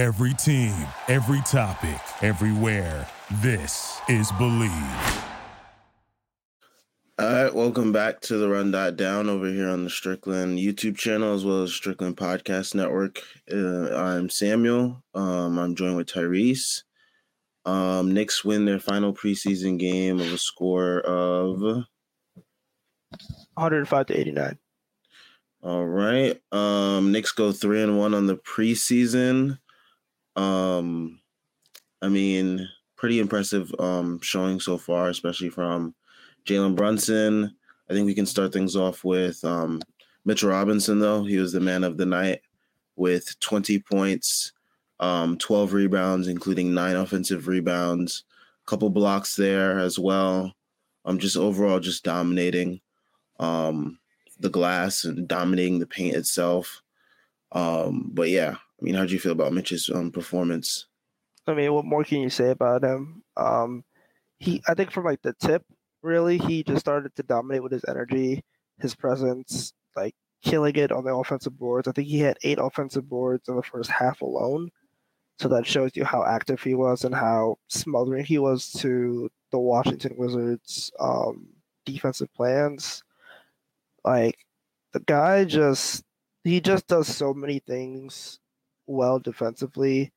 Every team, every topic, everywhere. This is Believe. All right, welcome back to the Run Dot Down over here on the Strickland YouTube channel as well as Strickland Podcast Network. Uh, I'm Samuel. Um, I'm joined with Tyrese. Um, Knicks win their final preseason game of a score of 105 to 89. All right. Um, Knicks go three and one on the preseason. Um, I mean, pretty impressive um showing so far, especially from Jalen Brunson. I think we can start things off with um, Mitchell Robinson, though. He was the man of the night with 20 points, um, 12 rebounds, including nine offensive rebounds, a couple blocks there as well. Um, just overall, just dominating um, the glass and dominating the paint itself. Um, but yeah, I mean, how do you feel about Mitch's um, performance? I mean, what more can you say about him? Um, he, I think, from like the tip, really, he just started to dominate with his energy, his presence, like killing it on the offensive boards. I think he had eight offensive boards in the first half alone. So that shows you how active he was and how smothering he was to the Washington Wizards' um, defensive plans. Like the guy just he just does so many things well defensively,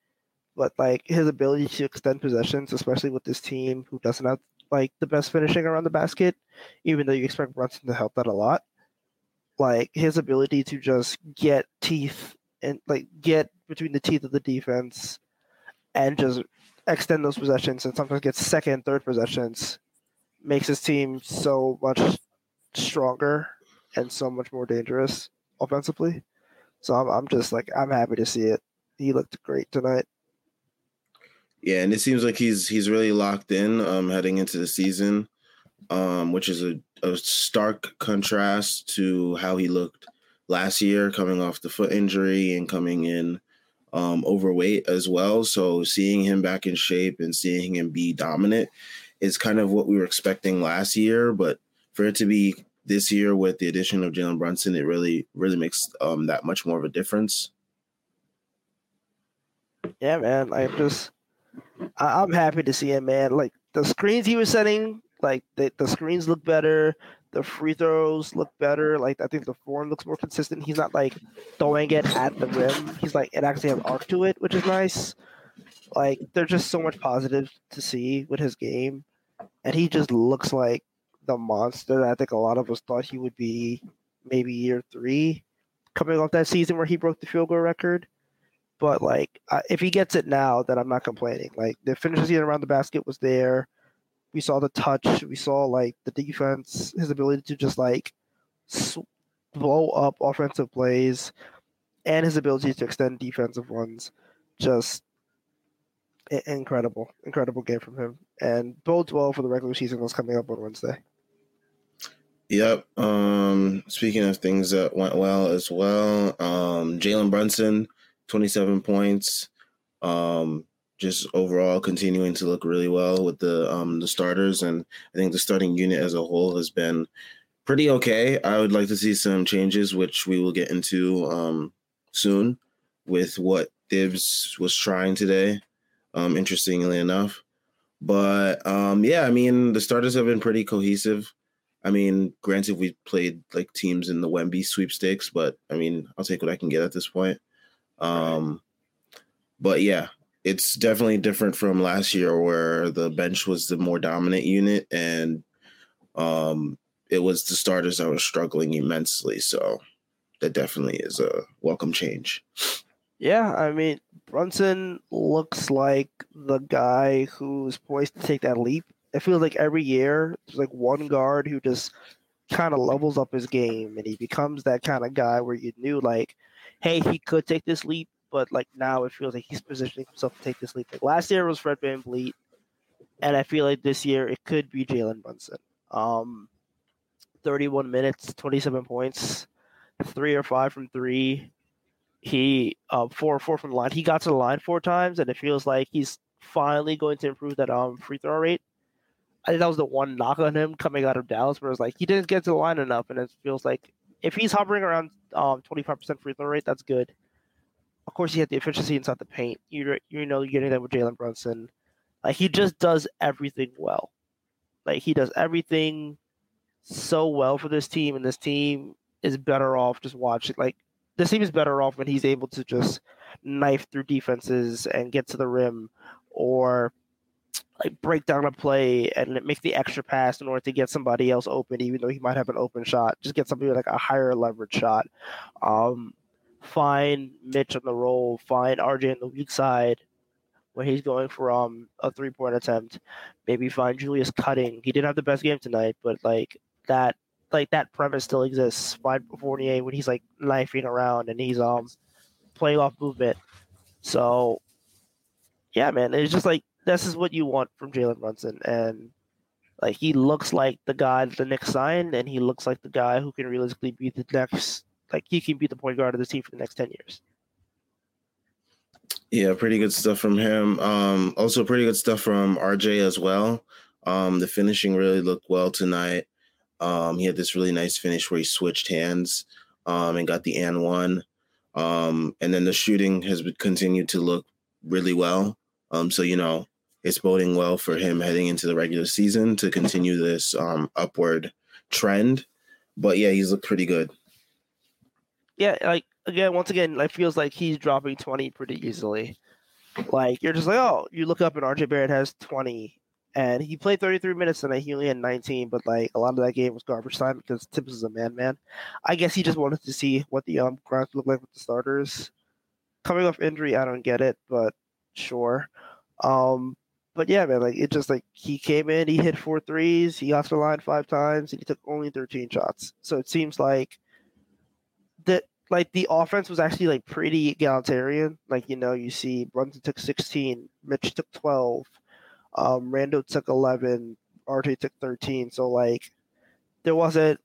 but like his ability to extend possessions, especially with this team who doesn't have like the best finishing around the basket, even though you expect Brunson to help that a lot. Like his ability to just get teeth and like get between the teeth of the defense and just extend those possessions and sometimes get second, third possessions makes his team so much stronger and so much more dangerous offensively. So I'm I'm just like I'm happy to see it. He looked great tonight. Yeah, and it seems like he's he's really locked in um, heading into the season, um, which is a, a stark contrast to how he looked last year, coming off the foot injury and coming in um, overweight as well. So seeing him back in shape and seeing him be dominant is kind of what we were expecting last year. But for it to be this year with the addition of Jalen Brunson, it really really makes um, that much more of a difference. Yeah, man. I just I, am happy to see him, man. Like the screens he was setting, like the, the screens look better. The free throws look better. Like I think the form looks more consistent. He's not like throwing it at the rim. He's like it actually has arc to it, which is nice. Like there's just so much positive to see with his game, and he just looks like the monster I think a lot of us thought he would be. Maybe year three, coming off that season where he broke the field goal record but like if he gets it now, then I'm not complaining. Like the finish season around the basket was there. We saw the touch. We saw like the defense, his ability to just like blow up offensive plays, and his ability to extend defensive ones. Just incredible, incredible game from him, and bodes well for the regular season that's coming up on Wednesday. Yep. Um, speaking of things that went well as well, um, Jalen Brunson 27 points. Um, just overall continuing to look really well with the um, the starters, and I think the starting unit as a whole has been pretty okay. I would like to see some changes, which we will get into um, soon, with what Thibs was trying today. Um, interestingly enough, but um, yeah, I mean the starters have been pretty cohesive. I mean, granted, we played like teams in the Wemby sweepstakes, but I mean, I'll take what I can get at this point. Um, but yeah, it's definitely different from last year where the bench was the more dominant unit and um, it was the starters that were struggling immensely. So that definitely is a welcome change. Yeah, I mean, Brunson looks like the guy who's poised to take that leap. It feels like every year there's like one guard who just kind of levels up his game and he becomes that kind of guy where you knew like – hey, he could take this leap, but like now it feels like he's positioning himself to take this leap. Like last year was Fred VanVleet, and I feel like this year it could be Jalen Brunson. Um, 31 minutes, 27 points, three or five from three. He uh, four or four from the line. He got to the line four times, and it feels like he's finally going to improve that um free throw rate. I think that was the one knock on him coming out of Dallas, where it's like he didn't get to the line enough, and it feels like if he's hovering around um 25% free throw rate, that's good. of course, you have the efficiency inside the paint. You you know you're getting that with Jalen Brunson. Like he just does everything well. Like he does everything so well for this team, and this team is better off just watching. Like this team is better off when he's able to just knife through defenses and get to the rim, or like break down a play and make the extra pass in order to get somebody else open, even though he might have an open shot. Just get somebody like a higher leverage shot. Um, find Mitch on the roll, find RJ on the weak side when he's going for um a three point attempt. Maybe find Julius cutting. He didn't have the best game tonight, but like that like that premise still exists. Find Fournier when he's like knifing around and he's um playing off movement. So yeah, man, it's just like this is what you want from Jalen Brunson and like he looks like the guy that the Knicks signed, and he looks like the guy who can realistically be the next like he can be the point guard of the team for the next ten years. Yeah, pretty good stuff from him. Um, also pretty good stuff from RJ as well. Um, the finishing really looked well tonight. Um, he had this really nice finish where he switched hands um, and got the and one. Um, and then the shooting has continued to look really well. Um, so you know, it's boding well for him heading into the regular season to continue this um, upward trend. But yeah, he's looked pretty good yeah, like again, once again, like feels like he's dropping twenty pretty easily. Like you're just like, oh, you look up and RJ Barrett has twenty, and he played thirty three minutes and he only had nineteen, but like a lot of that game was garbage time because Thibs is a man, man. I guess he just wanted to see what the um grounds look like with the starters. Coming off injury, I don't get it, but sure. Um, but yeah, man, like it just like he came in, he hit four threes, he to the line five times, and he took only thirteen shots. So it seems like that like the offense was actually like pretty egalitarian. Like you know, you see Brunson took 16, Mitch took 12, um, Rando took 11, RJ took 13. So like there wasn't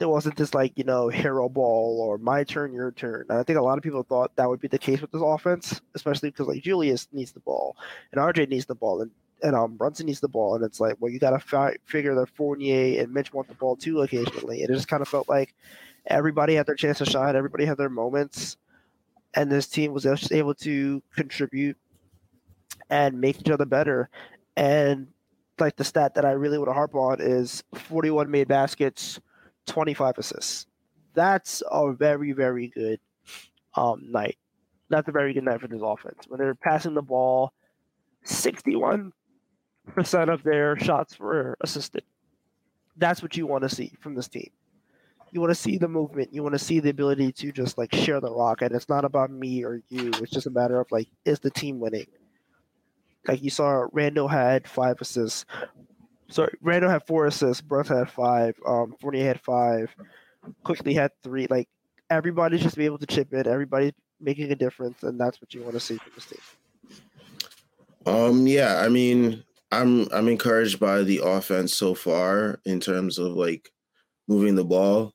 there wasn't this like you know hero ball or my turn your turn. And I think a lot of people thought that would be the case with this offense, especially because like Julius needs the ball and RJ needs the ball and and um Brunson needs the ball and it's like well you got to fi- figure that Fournier and Mitch want the ball too occasionally. And it just kind of felt like everybody had their chance to shine, everybody had their moments, and this team was just able to contribute and make each other better. And like the stat that I really want to harp on is 41 made baskets, 25 assists. That's a very, very good um, night. That's a very good night for this offense. When they're passing the ball, 61% of their shots were assisted. That's what you want to see from this team you want to see the movement. You want to see the ability to just like share the rock. And it's not about me or you. It's just a matter of like, is the team winning? Like you saw, Randle had five assists. Sorry, Randle had four assists. Brunt had five. Um, Fournier had five. Quickley had three. Like everybody's just be able to chip in. Everybody's making a difference, and that's what you want to see from this team. Um. Yeah. I mean, I'm I'm encouraged by the offense so far in terms of like moving the ball.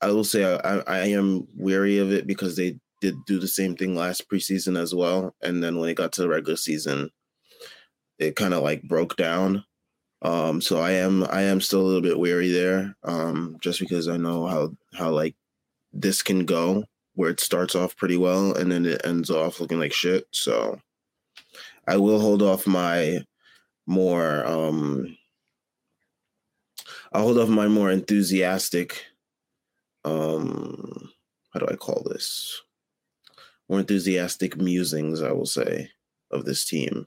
I will say I, I am weary of it because they did do the same thing last preseason as well. And then when it got to the regular season, it kind of like broke down. Um, so I am I am still a little bit weary there, um, just because I know how how like this can go, where it starts off pretty well and then it ends off looking like shit. So I will hold off my more um I'll hold off my more enthusiastic um how do I call this? More enthusiastic musings, I will say, of this team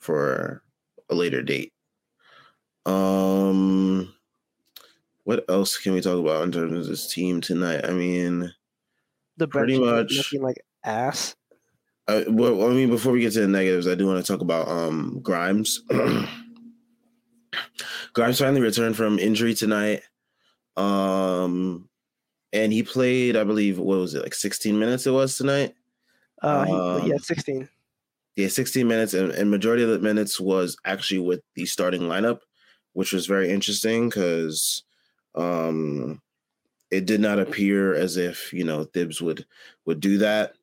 for a later date. Um what else can we talk about in terms of this team tonight? I mean the pretty much looking like ass. I, well, I mean, before we get to the negatives, I do want to talk about um Grimes. Grimes finally returned from injury tonight. Um, and he played, I believe, what was it, like 16 minutes it was tonight? Uh, um, yeah, 16. Yeah, 16 minutes. And, and majority of the minutes was actually with the starting lineup, which was very interesting because um, it did not appear as if, you know, Thibs would would do that.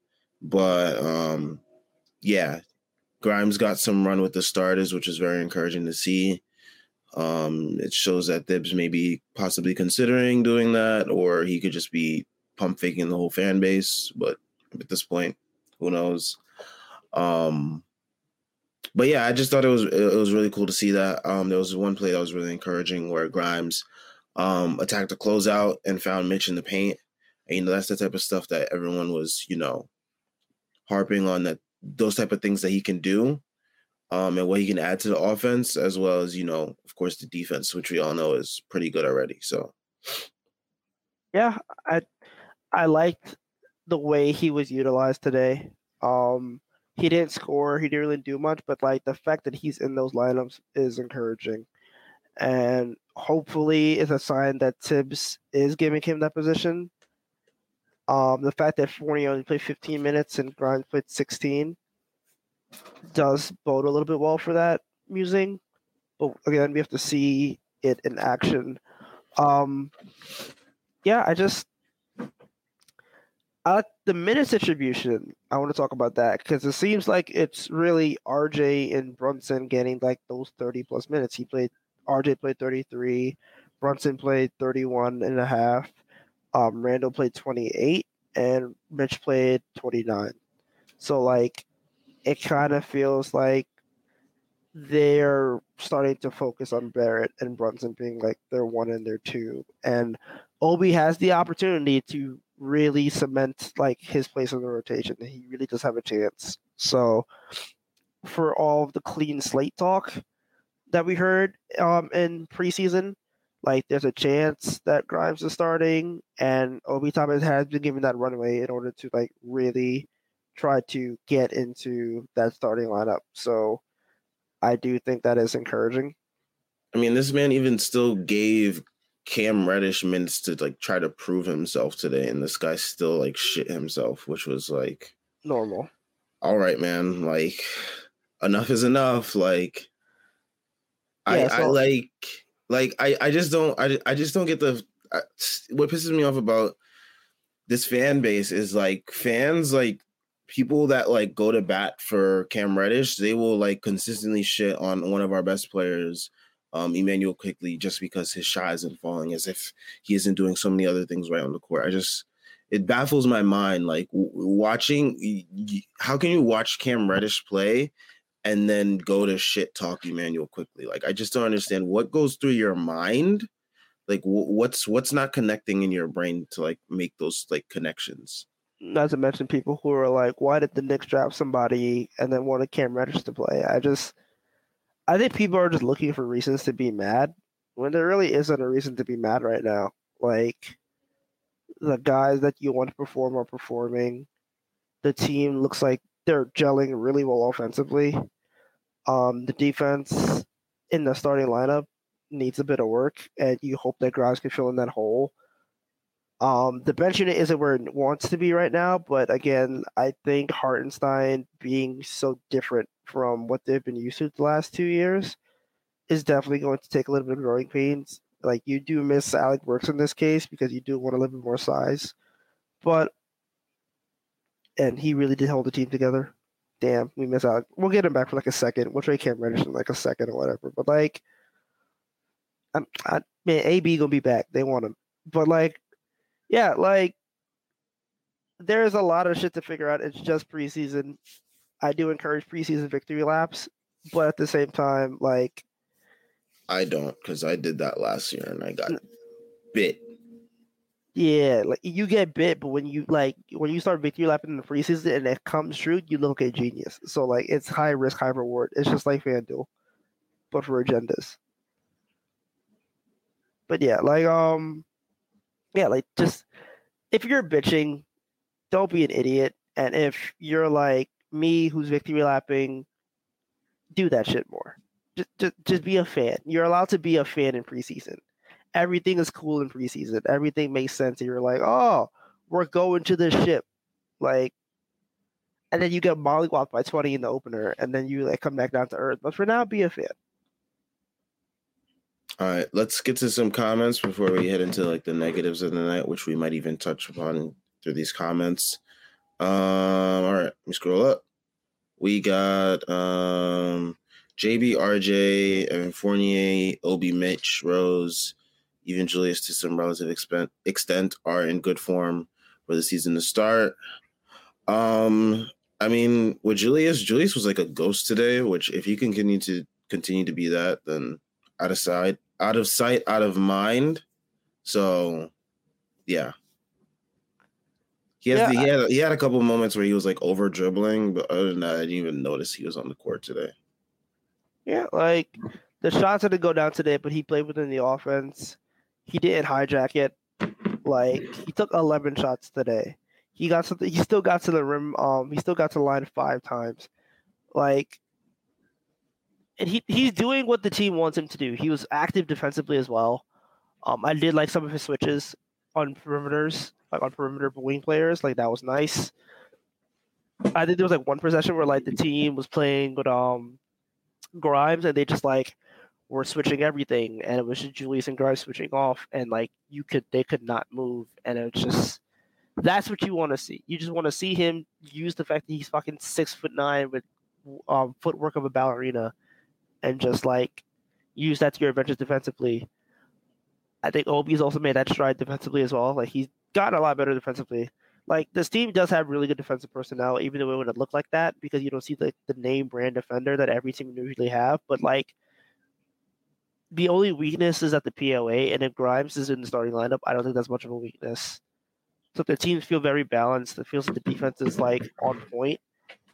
But um, yeah, Grimes got some run with the starters, which is very encouraging to see. Um, it shows that Thibs may be possibly considering doing that, or he could just be pump faking the whole fan base. But at this point, Who knows? Um, but yeah, I just thought it was it was really cool to see that. Um, there was one play that was really encouraging where Grimes um, attacked the closeout and found Mitch in the paint. And, you know, that's the type of stuff that everyone was, you know, harping on that those type of things that he can do um, and what he can add to the offense, as well as, you know, of course, the defense, which we all know is pretty good already. So, yeah, I I liked the way he was utilized today. Um, he didn't score, he didn't really do much, but like the fact that he's in those lineups is encouraging, and hopefully is a sign that Thibs is giving him that position. Um, the fact that Fournier only played 15 minutes and Grimes played 16 does bode a little bit well for that musing. But again, we have to see it in action. Um, yeah, I just Like the minutes distribution. I want to talk about that because it seems like it's really RJ and Brunson getting like those 30 plus minutes. He played RJ played 33, Brunson played 31 and a half, um, Randle played 28, and Mitch played 29. So like it kind of feels like they're starting to focus on Barrett and Brunson being like their one and their two. And Obi has the opportunity to really cement like his place in the rotation. He really does have a chance. So for all of the clean slate talk that we heard um in preseason, like there's a chance that Grimes is starting and Obi Toppin has been given that runway in order to like really try to get into that starting lineup. So I do think that is encouraging. I mean, this man even still gave Cam Reddish minutes to like try to prove himself today, and this guy still like shit himself, which was like normal. All right, man. Like enough is enough. Like yeah, I, I like like I I just don't I I just don't get the I, what pisses me off about this fan base is like fans like people that like go to bat for Cam Reddish, they will like consistently shit on one of our best players, um, Immanuel Quickley, just because his shot isn't falling, as if he isn't doing so many other things right on the court. I just it baffles my mind. Like w- watching, how can you watch Cam Reddish play and then go to shit talk Immanuel Quickley? Like I just don't understand what goes through your mind. Like w- what's what's not connecting in your brain to like make those like connections not to mention people who are like, why did the Knicks draft somebody and then wanted Cam Reddish to play? I just, I think people are just looking for reasons to be mad when there really isn't a reason to be mad right now. Like, the guys that you want to perform are performing. The team looks like they're gelling really well offensively. Um, the defense in the starting lineup needs a bit of work, and you hope that Grimes can fill in that hole. Um, the bench unit isn't where it wants to be right now, but again, I think Hartenstein being so different from what they've been used to the last two years is definitely going to take a little bit of growing pains. Like you do miss Alec Burks in this case because you do want a little bit more size, but and he really did hold the team together. Damn, we miss Alec. We'll get him back for like a second. We'll trade Cam Reddish in like a second or whatever. But like, I'm, I man, AB gonna be back. They want him, but like yeah, like there's a lot of shit to figure out. It's just preseason. I do encourage preseason victory laps, but at the same time, like I don't because I did that last year and I got bit. Yeah, like you get bit, but when you like when you start victory lapping in the preseason and it comes true, you look a genius. So like it's high risk, high reward. It's just like FanDuel, but for agendas. But yeah, like um yeah, like just if you're bitching, don't be an idiot. And if you're like me, who's victory lapping, do that shit more. Just, just, just be a fan. You're allowed to be a fan in preseason. Everything is cool in preseason. Everything makes sense. And you're like, oh, we're going to this ship. Like, and then you get mollywopped by 20 in the opener, and then you like come back down to earth. But for now, be a fan. All right, let's get to some comments before we head into like the negatives of the night, which we might even touch upon through these comments. Um, all right, let me scroll up. We got um JB, RJ, Evan Fournier, Obi, Mitch, Rose, even Julius to some relative extent are in good form for the season to start. Um, I mean, with Julius, Julius was like a ghost today. Which, if you can continue to continue to be that, then out of sight, out of sight, out of mind. So, yeah. He Yeah, the, he had he had a couple moments where he was like over dribbling, but other than that, I didn't even notice he was on the court today. Yeah, like the shots didn't go down today, but he played within the offense. He didn't hijack it. Like he took 11 shots today. He got something. He still got to the rim. Um, he still got to the line five times. Like, and he he's doing what the team wants him to do. He was active defensively as well. Um, I did like some of his switches on perimeters, like on perimeter wing players. Like that was nice. I think there was like one possession where like the team was playing with um Grimes and they just like were switching everything and it was just Julius and Grimes switching off and like you could they could not move and it's just that's what you want to see. You just want to see him use the fact that he's fucking six foot nine with um footwork of a ballerina and just like use that to your advantage defensively. I think Obi's also made that stride defensively as well. Like he's gotten a lot better defensively. Like this team does have really good defensive personnel, even though it wouldn't look like that because you don't see the, the name brand defender that every team usually have. But like the only weakness is at the POA, and if Grimes is in the starting lineup, I don't think that's much of a weakness. So the teams feel very balanced. It feels like the defense is like on point.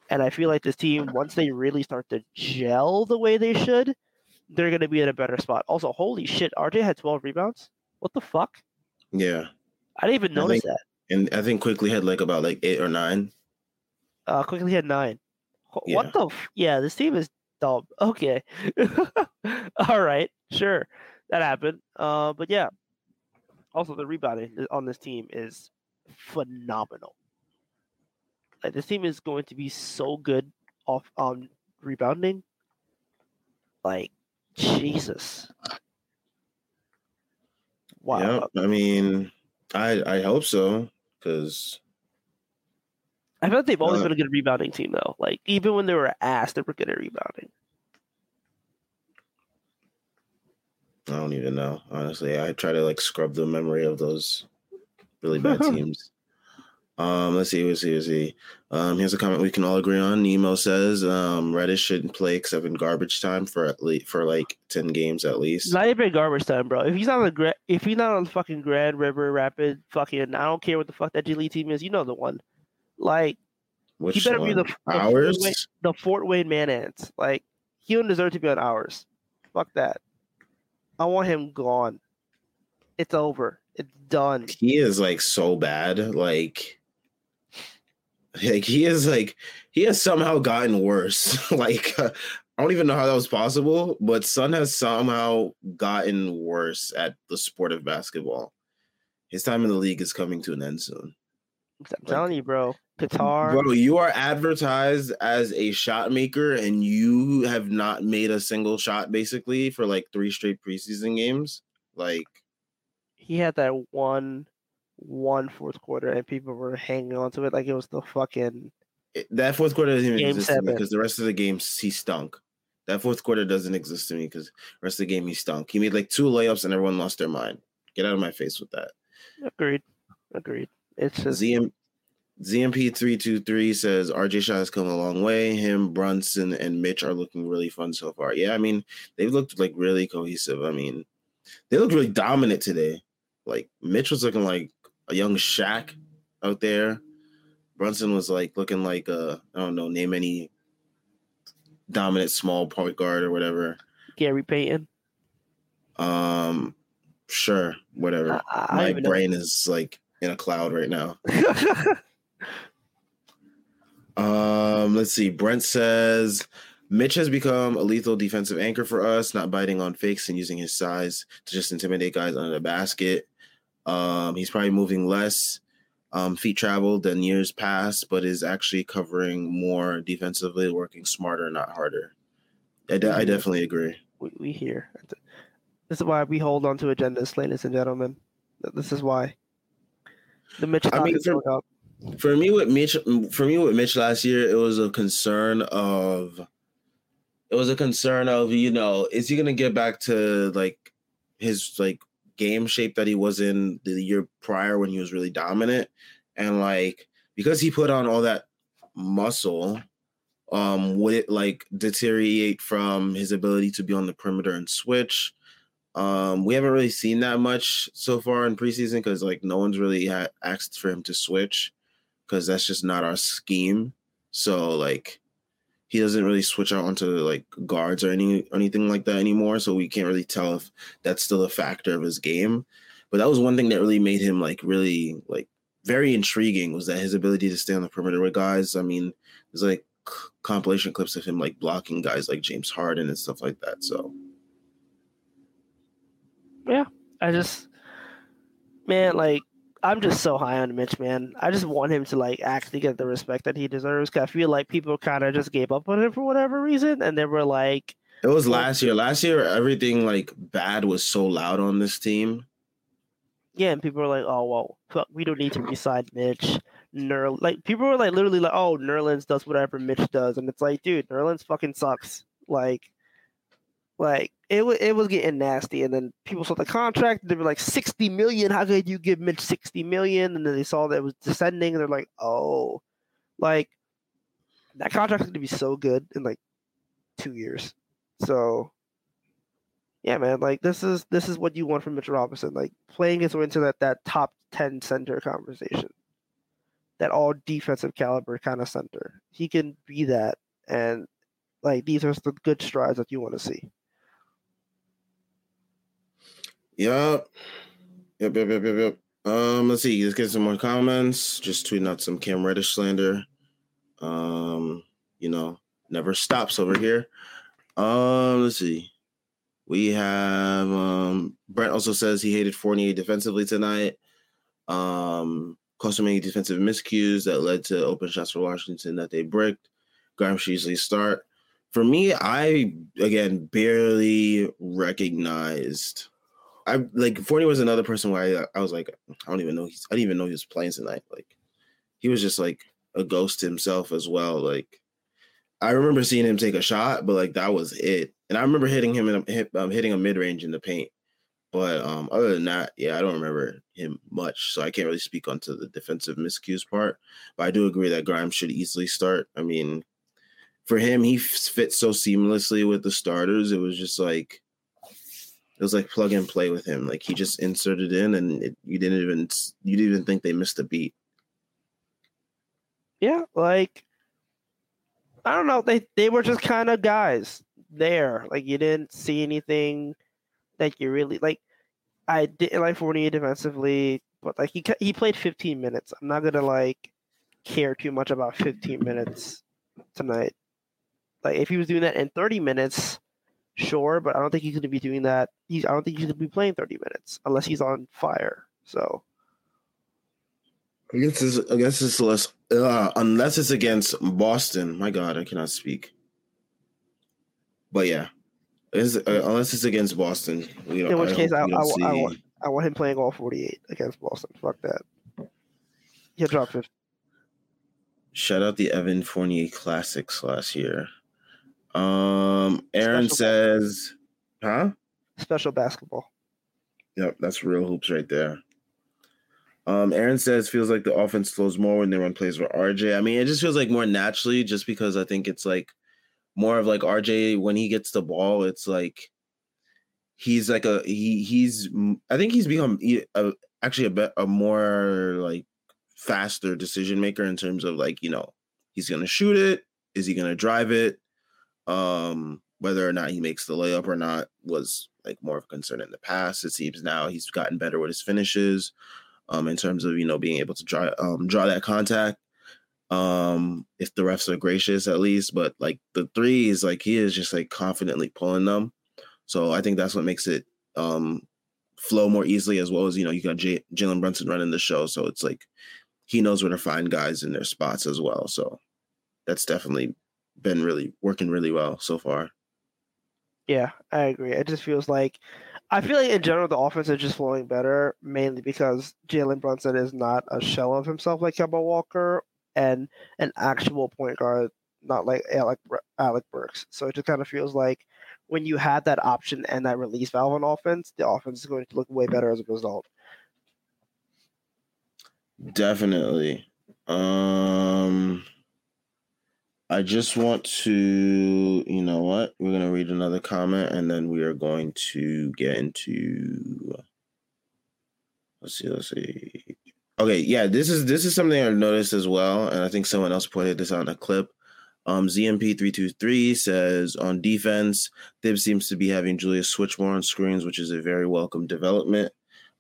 And I feel like this team, once they really start to gel the way they should, they're gonna be in a better spot. Also, holy shit, RJ had 12 rebounds. What the fuck? Yeah, I didn't even notice think- that. and I think Quickley had like about like eight or nine. Uh, Quickley had nine. Yeah. What the? F- yeah, this team is dumb. Okay. All right. Sure. That happened. Uh, but yeah. Also, the rebounding on this team is phenomenal. Like this team is going to be so good off on rebounding. Like Jesus. Wow. Yeah, I mean, I I hope so because I feel like they've always Uh, been a good rebounding team though. Like even when they were ass, they were good at rebounding. I don't even know. Honestly, I try to like scrub the memory of those really bad teams. Um, let's see, let's see, let's see. Um, here's a comment we can all agree on. Nemo says um, Reddish shouldn't play except in garbage time for at least for like ten games at least. Not even garbage time, bro. If he's not on the gra- if he's not on the fucking Grand River Rapid, fucking I don't care what the fuck that G League team is. You know the one. Like Which he better be one? the, the Fort ours. Wayne, the Fort Wayne Mad Ants. Like he don't deserve to be on ours. Fuck that. I want him gone. It's over. It's done. He is like so bad. Like, like he is like he has somehow gotten worse. like uh, I don't even know how that was possible, but Sun has somehow gotten worse at the sport of basketball. His time in the league is coming to an end soon. I'm telling you, bro. Qatar. Bro, you are advertised as a shot maker and you have not made a single shot basically for like three straight preseason games. Like, he had that one one fourth quarter and people were hanging on to it like it was the fucking it- that fourth quarter doesn't even Game exist to me because the rest of the games he stunk. That fourth quarter doesn't exist to me because the rest of the game he stunk. He made like two layups and everyone lost their mind. Get out of my face with that. agreed. Agreed. It's just ZM, ZMP three two three says RJ Shaw has come a long way. Him, Brunson, and Mitch are looking really fun so far. Yeah, I mean they've looked like really cohesive. I mean they looked really dominant today. Like Mitch was looking like a young Shaq out there. Brunson was like looking like a I don't know name any dominant small point guard or whatever. Gary Payton. Um, sure, whatever. I, I, I My don't know. brain is like in a cloud right now. Um, let's see. Brent says Mitch has become a lethal defensive anchor for us, not biting on fakes and using his size to just intimidate guys under the basket. Um, he's probably moving less um, feet traveled than years past, but is actually covering more defensively, working smarter, not harder. I, de- I definitely agree. we, we here. This is why we hold on to agendas, ladies and gentlemen. This is why. The Mitch I mean, is for- up. For me with Mitch, for me with Mitch last year, it was a concern of, it was a concern of you know, is he gonna get back to like his like game shape that he was in the year prior when he was really dominant, and like because he put on all that muscle, um, would it like deteriorate from his ability to be on the perimeter and switch? Um, we haven't really seen that much so far in preseason because like no one's really had asked for him to switch because that's just not our scheme. So like he doesn't really switch out onto like guards or any anything like that anymore. So we can't really tell if that's still a factor of his game. But that was one thing that really made him like really like very intriguing was that his ability to stay on the perimeter with guys. I mean, there's like compilation clips of him like blocking guys like James Harden and stuff like that. So yeah, I just man, like I'm just so high on Mitch, man. I just want him to like actually get the respect that he deserves. Cause I feel like people kind of just gave up on him for whatever reason, and they were like, "It was last year. Last year, everything like bad was so loud on this team." Yeah, and people were like, "Oh well, fuck, we don't need to resign Mitch." Ner like people were like literally like, "Oh, Nerlens does whatever Mitch does," and it's like, dude, Nerlens fucking sucks. Like, like it was it was getting nasty, and then people saw the contract. They were like sixty million. How could you give Mitch sixty million? And then they saw that it was descending, and they're like, oh, like that contract's going to be so good in like two years. So yeah, man, like this is this is what you want from Mitch Robinson, like playing his way into that that top ten center conversation, that all defensive caliber kind of center. He can be that, and like these are the good strides that you want to see. Yep. Yep, yep, yep, yep, yep. Um, let's see. Let's get some more comments. Just tweeting out some Cam Reddish slander. Um, you know, never stops over here. Um, let's see. We have um Brent also says he hated Fournier defensively tonight. Um, cost many defensive miscues that led to open shots for Washington that they bricked. Should usually start. For me, I again barely recognized I like Fournier was another person where I, I was like, I don't even know he's I didn't even know he was playing tonight. Like he was just like a ghost himself as well. Like I remember seeing him take a shot, but like that was it. And I remember hitting him in a, um, hitting a mid range in the paint. But um, other than that, yeah, I don't remember him much, so I can't really speak onto the defensive miscues part. But I do agree that Grimes should easily start. I mean, for him, he fits so seamlessly with the starters. It was just like it was like plug and play with him. Like he just inserted in, and it, you didn't even you didn't even think they missed a beat. Yeah, like I don't know. They they were just kind of guys there. Like you didn't see anything that you really like. I didn't like Fournier defensively, but like he he played 15 minutes. I'm not gonna like care too much about 15 minutes tonight. Like if he was doing that in 30 minutes, sure, but I don't think he's going to be doing that. He's, I don't think he's going to be playing 30 minutes unless he's on fire. So. I guess it's, I guess it's less, uh, unless it's against Boston. My God, I cannot speak. But yeah, it's, uh, unless it's against Boston. In which I case, I, I, I, want, I want him playing all 48 against Boston. Fuck that. He'll drop 50. Shout out the Evan Fournier Classics last year. Um, Aaron Special says, huh? Special basketball. Yep, that's real hoops right there. Um, Aaron says feels like the offense flows more when they run plays with RJ. I mean, it just feels like more naturally, just because I think it's like more of like RJ when he gets the ball, it's like he's like a he he's I think he's become a, actually a bit a more like faster decision maker in terms of like you know he's gonna shoot it, is he gonna drive it, um, whether or not he makes the layup or not was like more of a concern in the past. It seems now he's gotten better with his finishes, um, in terms of you know being able to draw um draw that contact. Um, if the refs are gracious at least, but like the threes, like he is just like confidently pulling them. So I think that's what makes it um flow more easily as well as you know you got J- Jalen Brunson running the show, so it's like he knows where to find guys in their spots as well. So that's definitely been really working really well so far. Yeah, I agree. It just feels like I feel like in general the offense is just flowing better, mainly because Jalen Brunson is not a shell of himself like Kemba Walker and an actual point guard, not like Alec Alec Burks. So it just kind of feels like when you have that option and that release valve on offense, the offense is going to look way better as a result. Definitely. Um I just want to, you know what? We're gonna read another comment and then we are going to get into. Let's see. Let's see. Okay, yeah, this is this is something I've noticed as well, and I think someone else pointed this out in a clip. Um, ZMP323 says on defense, Thib seems to be having Julius switch more on screens, which is a very welcome development.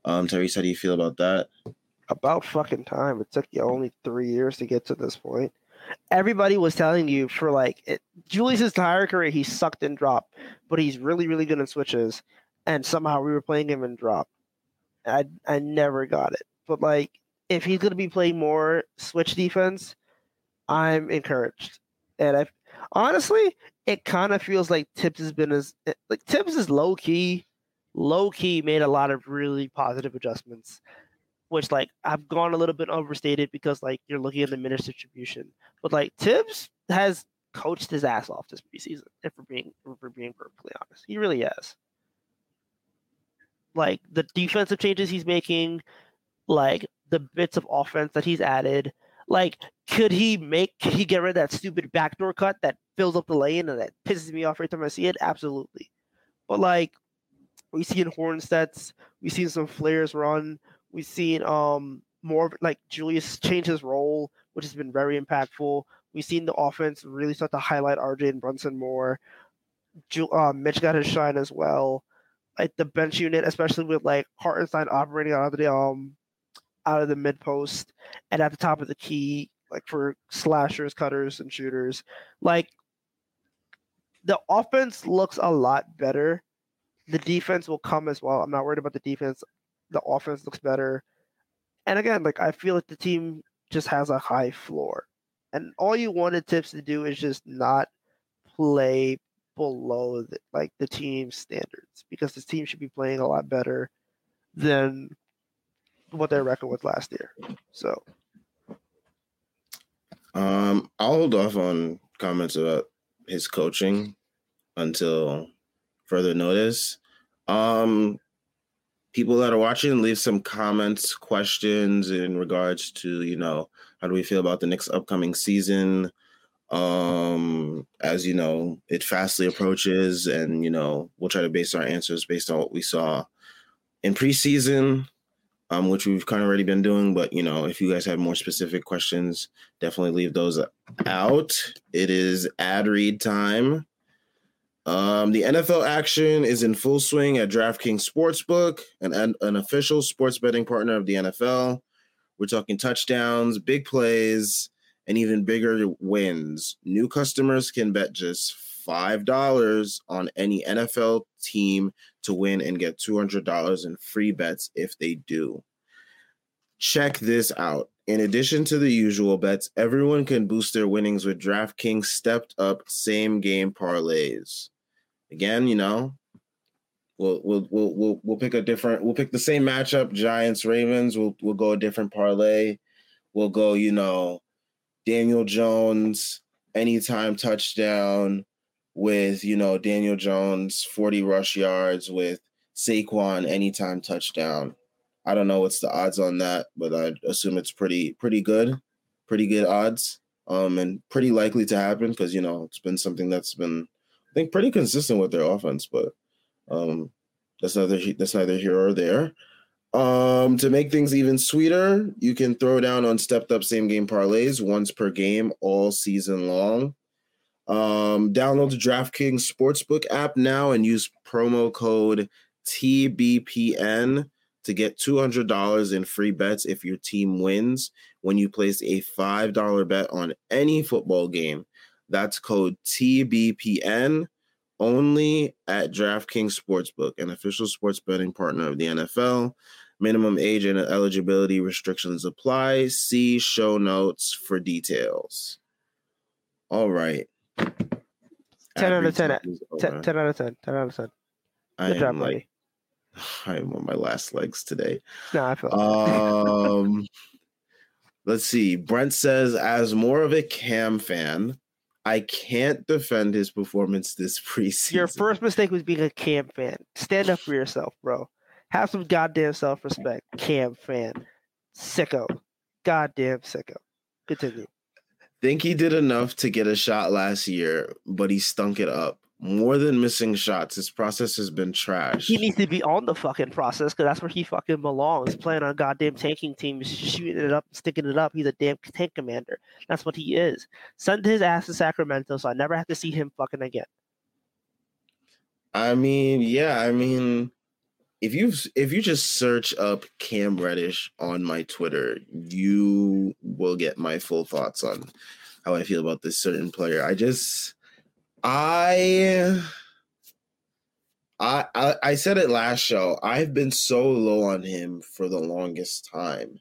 Um, Tyrese, how do you feel about that? About fucking time. It took you only three years to get to this point. Everybody was telling you for like it, Julius's entire career, he sucked in drop, but he's really, really good in switches. And somehow we were playing him in drop. I I never got it. But like if he's to be playing more switch defense, I'm encouraged. And I honestly, it kind of feels like Thibs has been as like Thibs is low key, low key made a lot of really positive adjustments, which like I've gone a little bit overstated because like you're looking at the minutes distribution, but like Thibs has coached his ass off this preseason. If we're being if we're being perfectly honest, he really has. Like the defensive changes he's making, like the bits of offense that he's added. Like, could he make could he get rid of that stupid backdoor cut that fills up the lane and that pisses me off every time I see it? Absolutely. But like we've seen Hornstett's, we've seen some flares run, we've seen um more like Julius change his role, which has been very impactful. We've seen the offense really start to highlight RJ and Brunson more. Ju- uh, Mitch got his shine as well. Like the bench unit, especially with like Hartenstein operating out of the um out of the mid post and at the top of the key, like for slashers, cutters, and shooters. Like the offense looks a lot better. The defense will come as well. I'm not worried about the defense. The offense looks better. And again, like I feel like the team just has a high floor. And all you wanted Thibs to do is just not play below the, like the team standards because this team should be playing a lot better than what their record was last year. So, um, I'll hold off on comments about his coaching until further notice. Um, people that are watching, leave some comments, questions in regards to you know how do we feel about the next upcoming season. Um, as you know, it fastly approaches, and you know we'll try to base our answers based on what we saw in preseason um, which we've kind of already been doing. But you know, if you guys have more specific questions, definitely leave those out. It is ad read time. Um, the NFL action is in full swing at DraftKings Sportsbook, an, an official sports betting partner of the NFL. We're talking touchdowns, big plays, and even bigger wins. New customers can bet just $5 on any NFL team to win and get $200 in free bets if they do. Check this out. In addition to the usual bets, everyone can boost their winnings with DraftKings stepped up same game parlays. Again, you know, we'll we'll we'll we'll, we'll pick a different we'll pick the same matchup, Giants Ravens, we'll we'll go a different parlay. We'll go, you know, Daniel Jones anytime touchdown with you know Daniel Jones 40 rush yards with Saquon anytime touchdown. I don't know what's the odds on that, but I assume it's pretty pretty good, pretty good odds, um, and pretty likely to happen because you know it's been something that's been I think pretty consistent with their offense, but um, that's neither that's neither here or there. Um, to make things even sweeter, you can throw down on stepped up same game parlays once per game all season long. Um, download the DraftKings Sportsbook app now and use promo code TBPN to get $200 in free bets if your team wins when you place a $5 bet on any football game. That's code TBPN only at DraftKings Sportsbook, an official sports betting partner of the NFL. Minimum age and eligibility restrictions apply. See show notes for details. All right. 10 out of 10, 10, 10 out of 10. 10 out of 10. Good I job, buddy. Like, I am on my last legs today. No, I feel Um, let's see. Brent says, as more of a Cam fan, I can't defend his performance this preseason. Your first mistake was being a Cam fan. Stand up for yourself, bro. Have some goddamn self respect, Cam fan. Sicko. Goddamn sicko. Continue. think he did enough to get a shot last year, but he stunk it up. More than missing shots, his process has been trash. He needs to be on the fucking process because that's where he fucking belongs. Playing on goddamn tanking teams, shooting it up, sticking it up. He's a damn tank commander. That's what he is. Send his ass to Sacramento, so I never have to see him fucking again. I mean, yeah, I mean, if you if you just search up Cam Reddish on my Twitter, you will get my full thoughts on how I feel about this certain player. I just I I I, said it last show. I've been so low on him for the longest time.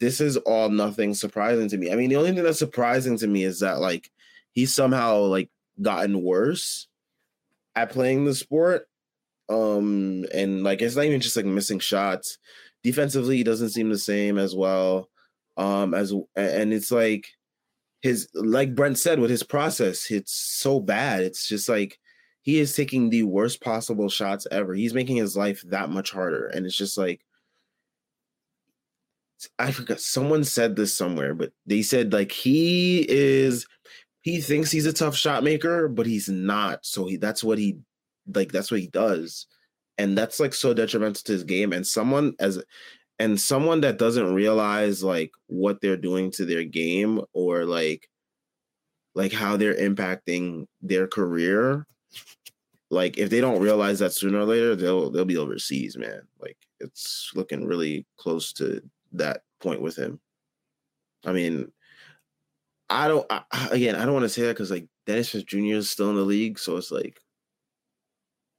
This is all nothing surprising to me. I mean, the only thing that's surprising to me is that like he's somehow like gotten worse at playing the sport um, and like it's not even just like missing shots. Defensively, he doesn't seem the same as well. Um, as and it's like his like Brent said with his process, it's so bad. It's just like he is taking the worst possible shots ever. He's making his life that much harder. And it's just like I forgot someone said this somewhere, but they said like he is he thinks he's a tough shot maker, but he's not. So he that's what he like that's what he does and that's like so detrimental to his game and someone as and someone that doesn't realize like what they're doing to their game or like like how they're impacting their career like if they don't realize that sooner or later they'll they'll be overseas man. Like it's looking really close to that point with him. I mean i don't I, again i don't want to say that because like dennis jr is still in the league so it's like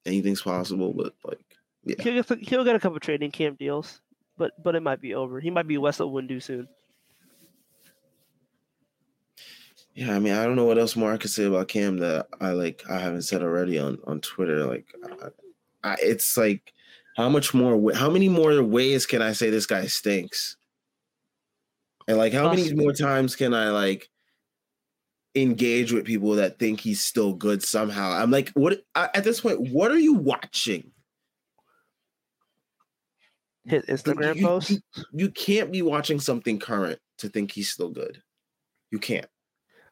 anything's possible, but like yeah. He'll get, he'll get a couple training camp deals, but but it might be over. He might be West of Windu soon. Yeah, I mean, I don't know what else more I could say about Cam that I like. I haven't said already on on Twitter. Like, I, I, it's like, how much more? How many more ways can I say this guy stinks? And like, how many more times can I like engage with people that think he's still good somehow. I'm like, what at this point, what are you watching? His Instagram you, post? You, you, can't be watching something current to think he's still good. You can't.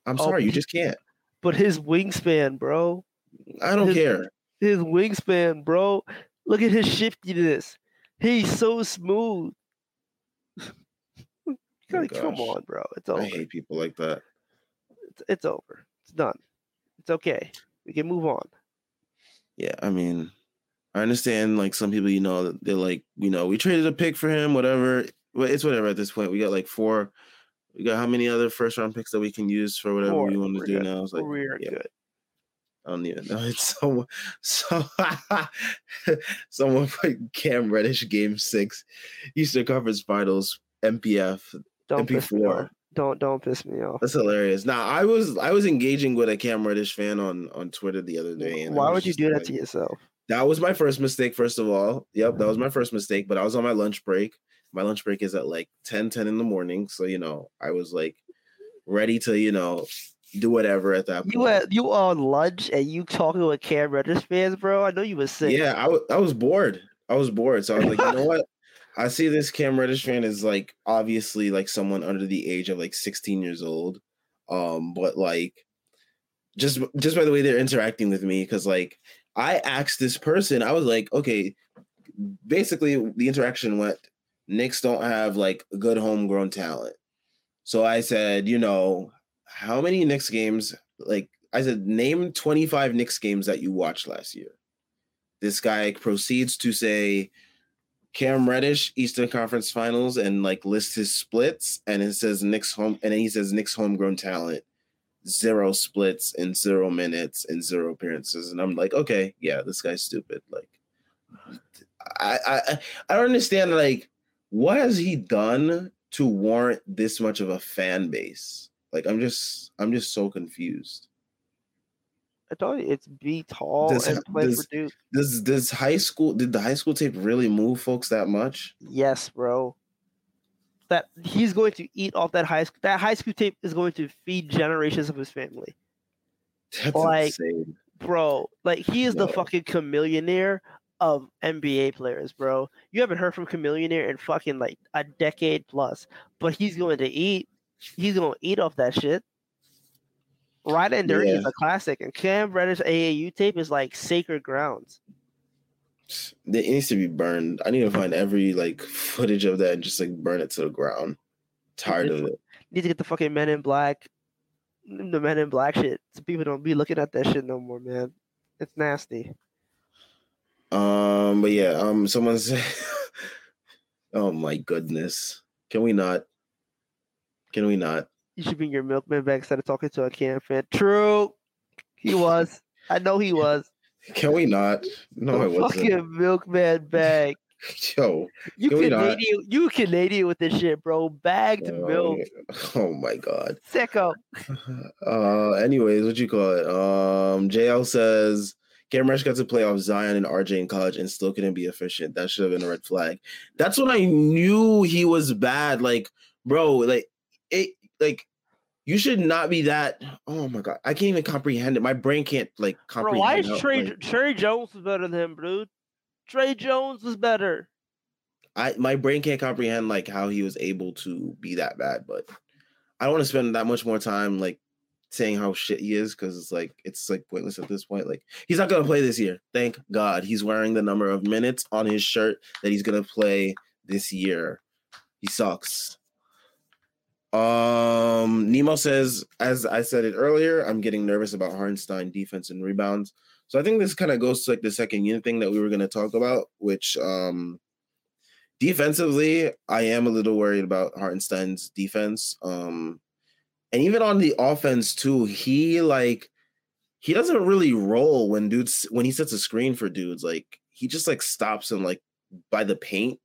I'm oh, sorry, you just can't. But his wingspan, bro. I don't his, care. His wingspan, bro. Look at his shiftiness. He's so smooth. oh come on, bro. It's over. I hate people like that It's, it's over. It's done. It's okay. We can move on. Yeah, I mean, I understand like some people, you know, they're like, you know, we traded a pick for him, whatever. But it's whatever at this point. We got like four. We got how many other first round picks that we can use for whatever four. we want to do good. now? It's like we're yeah. good. I don't even know. It's so so. someone put Cam Reddish game six, Eastern Conference Finals, MPF, don't MP4. Don't don't piss me off. That's hilarious. Now I was I was engaging with a Cam Reddish fan on on Twitter the other day. And Why would you do like, that to yourself? That was my first mistake, first of all. Yep, that was my first mistake. But I was on my lunch break. My lunch break is at like 10, 10 in the morning. So, you know, I was like ready to, you know, do whatever at that point. You were you on lunch and you talking with Cam Reddish fans, bro? I know you was sick. Yeah, I, w- I was bored. I was bored. So I was like, you know what? I see this Cam Reddish fan is like obviously like someone under the age of like 16 years old. Um, but like just just by the way they're interacting with me, because like I asked this person, I was like, okay, basically the interaction went, Knicks don't have like good homegrown talent. So I said, you know, how many Knicks games, like I said, name 25 Knicks games that you watched last year. This guy proceeds to say Cam Reddish, Eastern Conference Finals, and like lists his splits, and it says Knicks home, and then he says Knicks homegrown talent, zero splits in zero minutes and zero appearances, and I'm like, okay, yeah, this guy's stupid. Like, I I I don't understand. Like, what has he done to warrant this much of a fan base? Like, I'm just I'm just so confused. I told you it's be tall does, and play does, for Duke. Does does high school did the high school tape really move folks that much? Yes, bro. That he's going to eat off that high school. That high school tape is going to feed generations of his family. That's like, insane, bro. Like he is the fucking Chamillionaire of NBA players, bro. You haven't heard from Chamillionaire in fucking like a decade plus, but he's going to eat. He's going to eat off that shit. Ridin' Dirty Yeah. is a classic, and Cam Reddish AAU tape is like sacred grounds. It needs to be burned. I need to find every like footage of that and just like burn it to the ground. Tired of it. Need to get the fucking Men in Black, the Men in Black shit, so people don't be looking at that shit no more, man. It's nasty. Um, but yeah, um, someone said, "Oh my goodness, can we not? Can we not?" You should bring your milkman back instead of talking to a Cam fan. True, he was. I know he was. Can we not? No, I The wasn't. fucking milkman bag. Yo, You Can we not? Canadian, you Canadian with this shit, bro. Bagged oh, milk, oh my god. sicko. Uh, anyways, what you call it? Um, JL says Cam Reddish got to play off Zion and RJ in college and still couldn't be efficient. That should have been a red flag. That's when I knew he was bad. Like, bro, like it, like you should not be that. Oh my god, I can't even comprehend it. My brain can't like Bro, comprehend. why is Trey like, Tre Jones was better than him, dude? Tre Jones was better. I my brain can't comprehend like how he was able to be that bad. But I don't want to spend that much more time like saying how shit he is because it's like it's like pointless at this point. Like he's not gonna play this year. Thank God he's wearing the number of minutes on his shirt that he's gonna play this year. He sucks. Um, Nemo says, as I said it earlier, I'm getting nervous about Hartenstein defense and rebounds. So I think this kind of goes to like the second unit thing that we were going to talk about, which um defensively, I am a little worried about Hartenstein's defense. Um, and even on the offense too, he like he doesn't really roll when dudes when he sets a screen for dudes. Like he just like stops them like by the paint,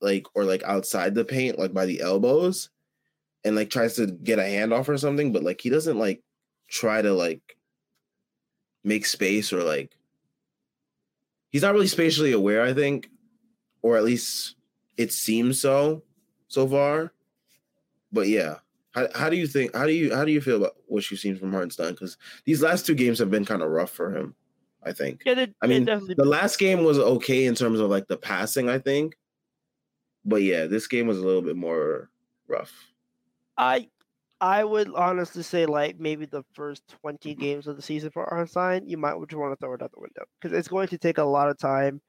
like or like outside the paint, like by the elbows, and like tries to get a handoff or something. But like he doesn't like try to like make space or like he's not really spatially aware. I think or at least it seems so so far. But yeah, how, how do you think? How do you how do you feel about what you've seen from Hartenstein? Because these last two games have been kind of rough for him. I think Yeah, I mean, definitely. the last game was okay in terms of like the passing. I think, but yeah, this game was a little bit more rough. I I would honestly say like maybe the first twenty games of the season for Hartenstein, you might just want to throw it out the window because it's going to take a lot of time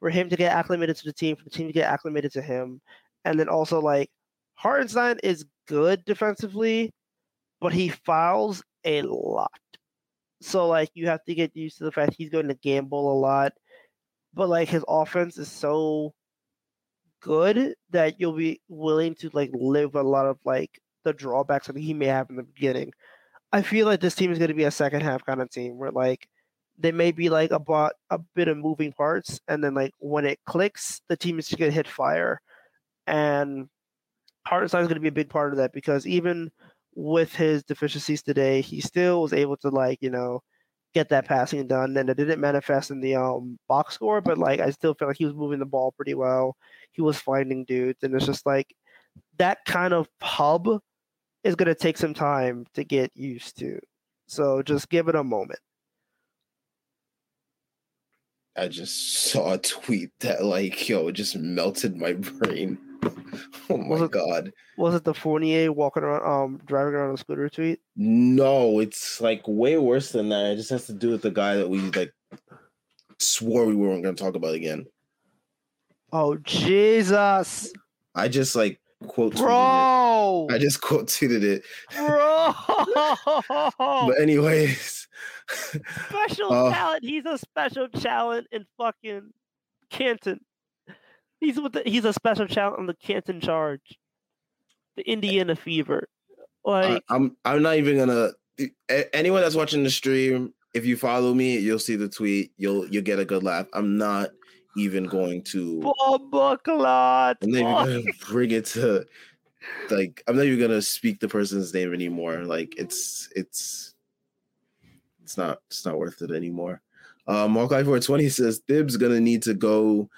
for him to get acclimated to the team, for the team to get acclimated to him, and then also like Hartenstein is good defensively, but he fouls a lot. So like you have to get used to the fact he's going to gamble a lot, but like his offense is so good that you'll be willing to like live a lot of like the drawbacks that he may have in the beginning. I feel like this team is going to be a second half kind of team where like they may be like about a bit of moving parts, and then like when it clicks, the team is going to hit fire, and Hartenstein is going to be a big part of that because even with his deficiencies today, he still was able to like you know get that passing done, and it didn't manifest in the um box score, but like I still feel like he was moving the ball pretty well. He was finding dudes, and it's just like that kind of hub is going to take some time to get used to. So just give it a moment. I just saw a tweet that like yo it just melted my brain. Oh my Was it- god. Was it the Fournier walking around, um, driving around on a scooter tweet? No, it's like way worse than that. It just has to do with the guy that we like swore we weren't going to talk about again. Oh Jesus, I just like quote bro. I just quote tweeted it. bro, But anyways, special uh, talent. He's a special talent in fucking Canton. He's with the, he's a special talent on the Canton Charge, the Indiana Fever. Like I, I'm I'm not even gonna. Anyone that's watching the stream, if you follow me, you'll see the tweet. You'll you'll get a good laugh. I'm not even going to. Bombaclat. I'm not even gonna bring it to. Like I'm not even gonna speak the person's name anymore. Like it's it's it's not it's not worth it anymore. Um, Hawkeye 420 says Thibs gonna need to go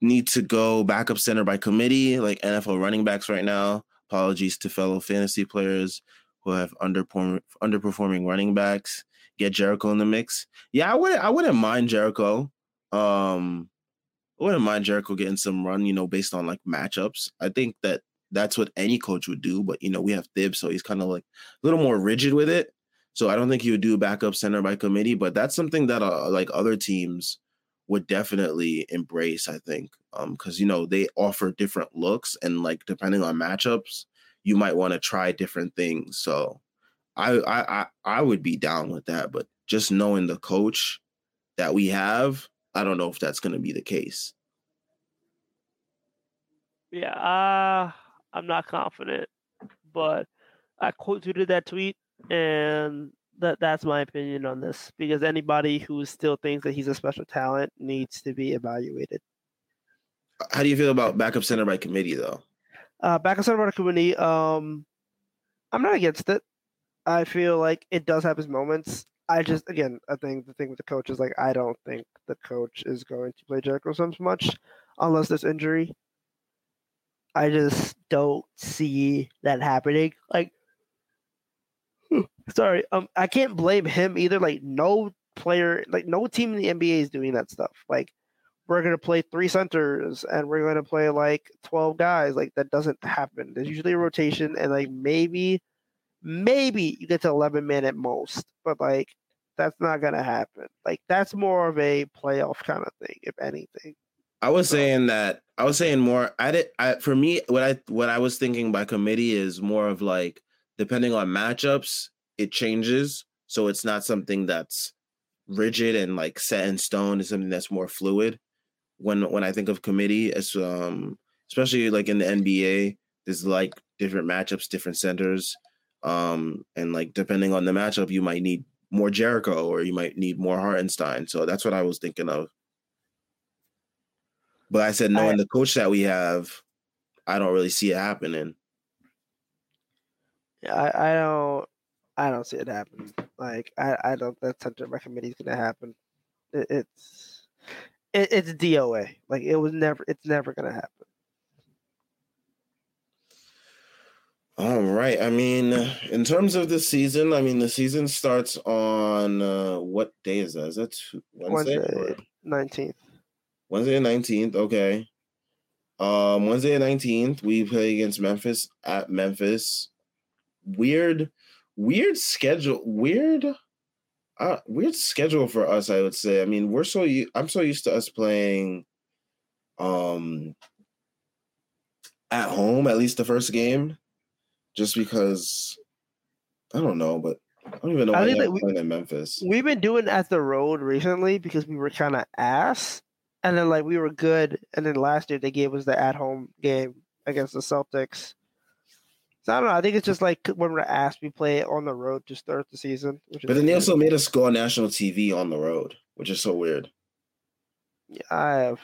need to go backup center by committee, like NFL running backs right now. Apologies to fellow fantasy players who have underperform, underperforming running backs. Get Jericho in the mix. Yeah, I wouldn't I wouldn't mind Jericho. Um I wouldn't mind Jericho getting some run, you know, based on like matchups. I think that that's what any coach would do. But you know, we have Thibs, so he's kind of like a little more rigid with it. So I don't think he would do backup center by committee, but that's something that uh, like other teams would definitely embrace. I think Um, because you know they offer different looks and like depending on matchups, you might want to try different things. So I, I I would be down with that, but just knowing the coach that we have, I don't know if that's going to be the case. Yeah, uh, I'm not confident, but I quote tweeted that tweet, and that that's my opinion on this. Because anybody who still thinks that he's a special talent needs to be evaluated. How do you feel about backup center by committee, though? Uh, backup center by committee. Um, I'm not against it. I feel like it does have its moments. I just again, I think the thing with the coach is like I don't think the coach is going to play Jericho Sims much unless there's injury. I just don't see that happening. Like, sorry, um, I can't blame him either. Like, no player, like no team in the NBA is doing that stuff. Like, we're gonna play three centers and we're gonna play like twelve guys. Like, that doesn't happen. There's usually a rotation, and like maybe maybe you get to 11 men at most, but like that's not gonna happen. Like that's more of a playoff kind of thing, if anything. I was so. saying that I was saying more. I did. I for me, what I what I was thinking by committee is more of like depending on matchups, it changes. So it's not something that's rigid and like set in stone. It's something that's more fluid. When when I think of committee, it's um especially like in the NBA, there's like different matchups, different centers. Um, and like depending on the matchup, you might need more Jericho or you might need more Hartenstein. So that's what I was thinking of. But I said, knowing I, the coach that we have, I don't really see it happening. Yeah, I, I don't, I don't see it happening. Like, I, I don't. That center by committee is going to happen. It, it's, it, it's DOA. Like, it was never. It's never going to happen. All right. I mean, in terms of the season, I mean, the season starts on uh, what day is that? Is that Wednesday? Nineteenth. Wednesday nineteenth. Okay. Um, Wednesday nineteenth, we play against Memphis at Memphis. Weird, weird schedule. Weird, uh, weird schedule for us. I would say. I mean, we're so. I'm so used to us playing, um, at home. At least the first game just because I don't know, but I don't even know why they're playing in Memphis. We've been doing at the road recently because we were kind of ass, and then like we were good, and then last year they gave us the at home game against the Celtics. So I don't know. I think it's just like when we're asked, we play on the road to start the season. but then they also made us go on national TV on the road, which is so weird. Yeah, I have.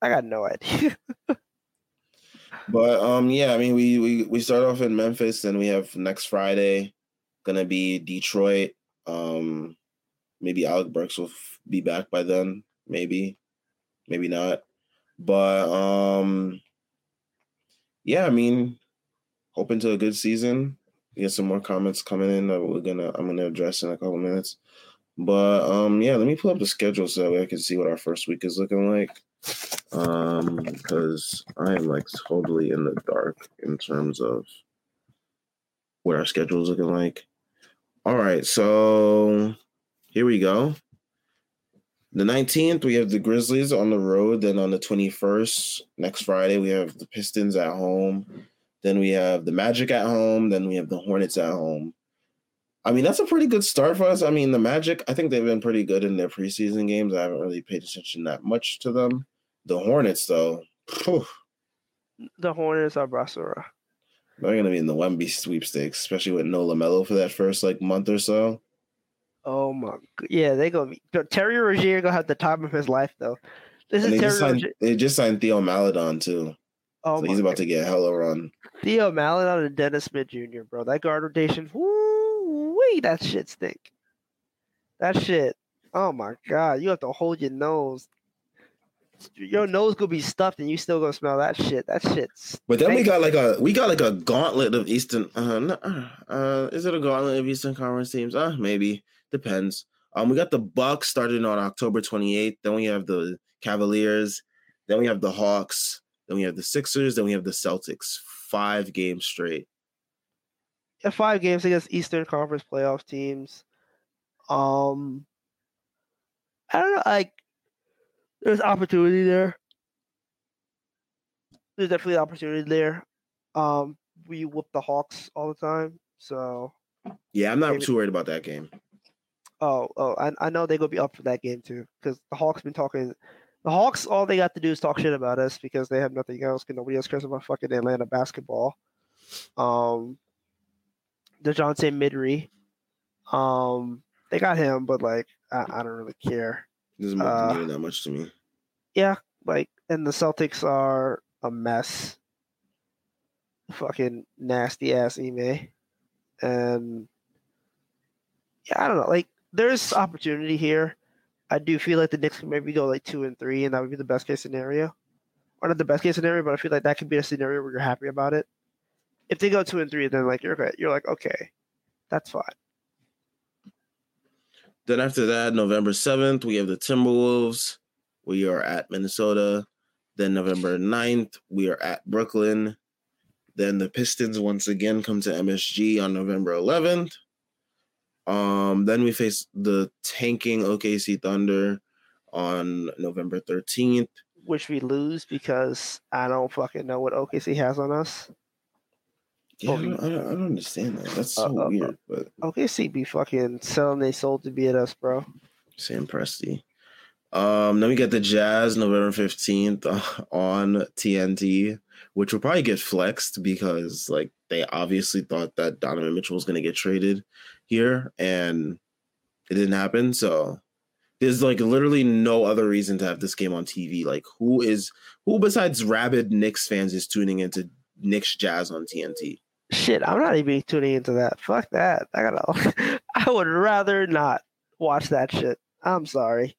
I got no idea. But um, yeah, I mean, we we we start off in Memphis, and we have next Friday gonna be Detroit. Um, maybe Alec Burks will f- be back by then. Maybe, maybe not. But um, yeah, I mean, hoping to a good season. We get some more comments coming in that we're gonna I'm gonna address in a couple minutes. But um, yeah, let me pull up the schedule so that way I can see what our first week is looking like um because i am like totally in the dark in terms of what our schedule is looking like all right so here we go the 19th we have the grizzlies on the road then on the 21st next friday we have the pistons at home then we have the magic at home then we have the hornets at home I mean, that's a pretty good start for us. I mean, the Magic, I think they've been pretty good in their preseason games. I haven't really paid attention that much to them. The Hornets, though, whew, the Hornets are Brasura. They're gonna be in the Wemby sweepstakes, especially with no Lamelo for that first like month or so. Oh my, yeah, they gonna be. Terry Rozier gonna have the time of his life though. This and is they Terry just signed, They just signed Theo Maledon too. Oh, so he's about God. to get hella run. Theo Maledon and Dennis Smith Jr. Bro, that guard rotation. Woo, wait, that shit stink. That shit. Oh my God, you have to hold your nose your nose could be stuffed and you still gonna smell that shit. That shit's. But then we got like a we got like a gauntlet of Eastern. Uh, uh, uh, is it a gauntlet of Eastern Conference teams? Uh, maybe depends. Um, we got the Bucks starting on October 28th. Then we have the Cavaliers. Then we have the Hawks. Then we have the Sixers. Then we have the Celtics. Five games straight. Yeah, five games against Eastern Conference playoff teams. Um, I don't know. Like, there's opportunity there. There's definitely opportunity there. Um, we whoop the Hawks all the time, so Yeah, I'm not Maybe- too worried about that game. Oh, oh, I, I know they're gonna be up for that game too, because the Hawks been talking. The Hawks, all they got to do is talk shit about us because they have nothing else. Because nobody else cares about fucking Atlanta basketball. Um, Dejounte Murray, um, they got him, but like I, I don't really care. Doesn't Uh, mean that much to me. Yeah, like, and the Celtics are a mess. Fucking nasty ass Ime, and yeah, I don't know. Like, there's opportunity here. I do feel like the Knicks can maybe go like two and three, and that would be the best case scenario. Or not the best case scenario, but I feel like that could be a scenario where you're happy about it. If they go two and three, then like you're. You're like, okay, that's fine. Then after that, November 7th, we have the Timberwolves. We are at Minnesota. Then November 9th, we are at Brooklyn. Then the Pistons once again come to MSG on November 11th. Um, then we face the tanking OKC Thunder on November 13th. Which we lose because I don't fucking know what OKC has on us. Yeah, Oh, I, don't, I, don't, I don't understand that. That's so Uh, uh, uh. weird, but OKC be fucking selling they sold to be at us, bro. Sam Presti. Um, then we get the Jazz November 15th uh, on TNT, which will probably get flexed because like they obviously thought that Donovan Mitchell was gonna get traded here and it didn't happen. So there's like literally no other reason to have this game on TV. Like who is who besides rabid Knicks fans is tuning into Knicks Jazz on TNT? Shit, I'm not even tuning into that. Fuck that. I gotta. I would rather not watch that shit. I'm sorry.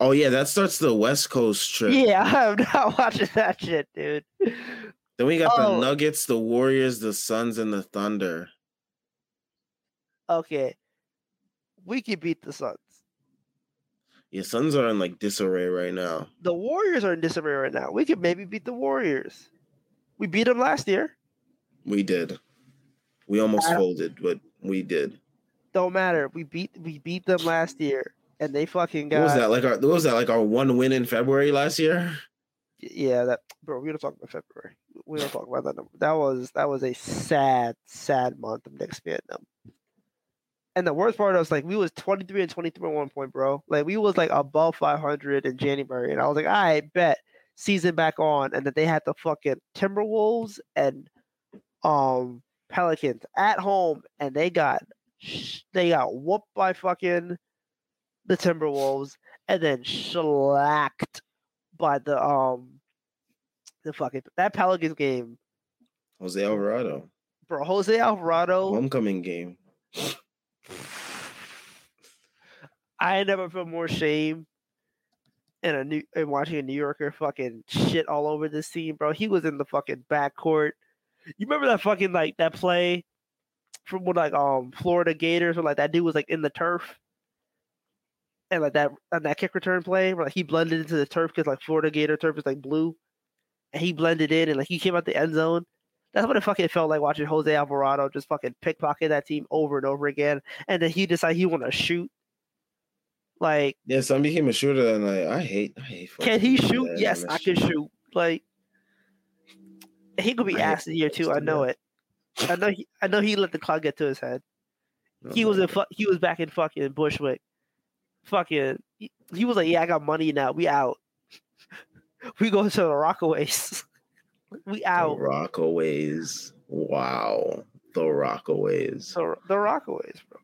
Oh yeah, that starts the West Coast trip. Yeah, I'm not watching that shit, dude. Then we got Oh. the Nuggets, the Warriors, the Suns, and the Thunder. Okay, we can beat the Suns. Yeah, Suns are in like disarray right now. The Warriors are in disarray right now. We could maybe beat the Warriors. We beat them last year. We did. We almost I- folded, but we did. Don't matter. We beat we beat them last year, and they fucking got. What was that like? Our what was that like? Our one win in February last year. Yeah, that bro. We don't talk about February. We don't talk about that number. That was that was a sad, sad month of Knicks fandom. And the worst part was like we was twenty three and twenty three at one point, bro. Like we was like above five hundred in January, and I was like, I bet season back on, and then they had the fucking Timberwolves and um Pelicans at home, and they got they got whooped by fucking the Timberwolves, and then shellacked by the um the fucking that Pelicans game, Jose Alvarado bro. Jose Alvarado. homecoming game. I never felt more shame in a new in watching a New Yorker fucking shit all over this team, bro. He was in the fucking backcourt. You remember that fucking like that play from when like um Florida Gators where like that dude was like in the turf. And like that and that kick return play where like he blended into the turf because like Florida Gator turf is like blue. And he blended in and like he came out the end zone. That's what it fucking felt like watching Jose Alvarado just fucking pickpocket that team over and over again. And then he decided he want to shoot. Like, Yeah, son became a shooter, and like I hate, I hate. can he shoot? Yes, I can shoot. Like, he could be asked here too. I know it. I know. He, I know he let the clock get to his head. He was in. Fu- he was back in fucking Bushwick. Fucking. He, he was like, "Yeah, I got money now. We out. we go to the Rockaways. we the out. Rockaways. Wow, the Rockaways. So the Rockaways, bro.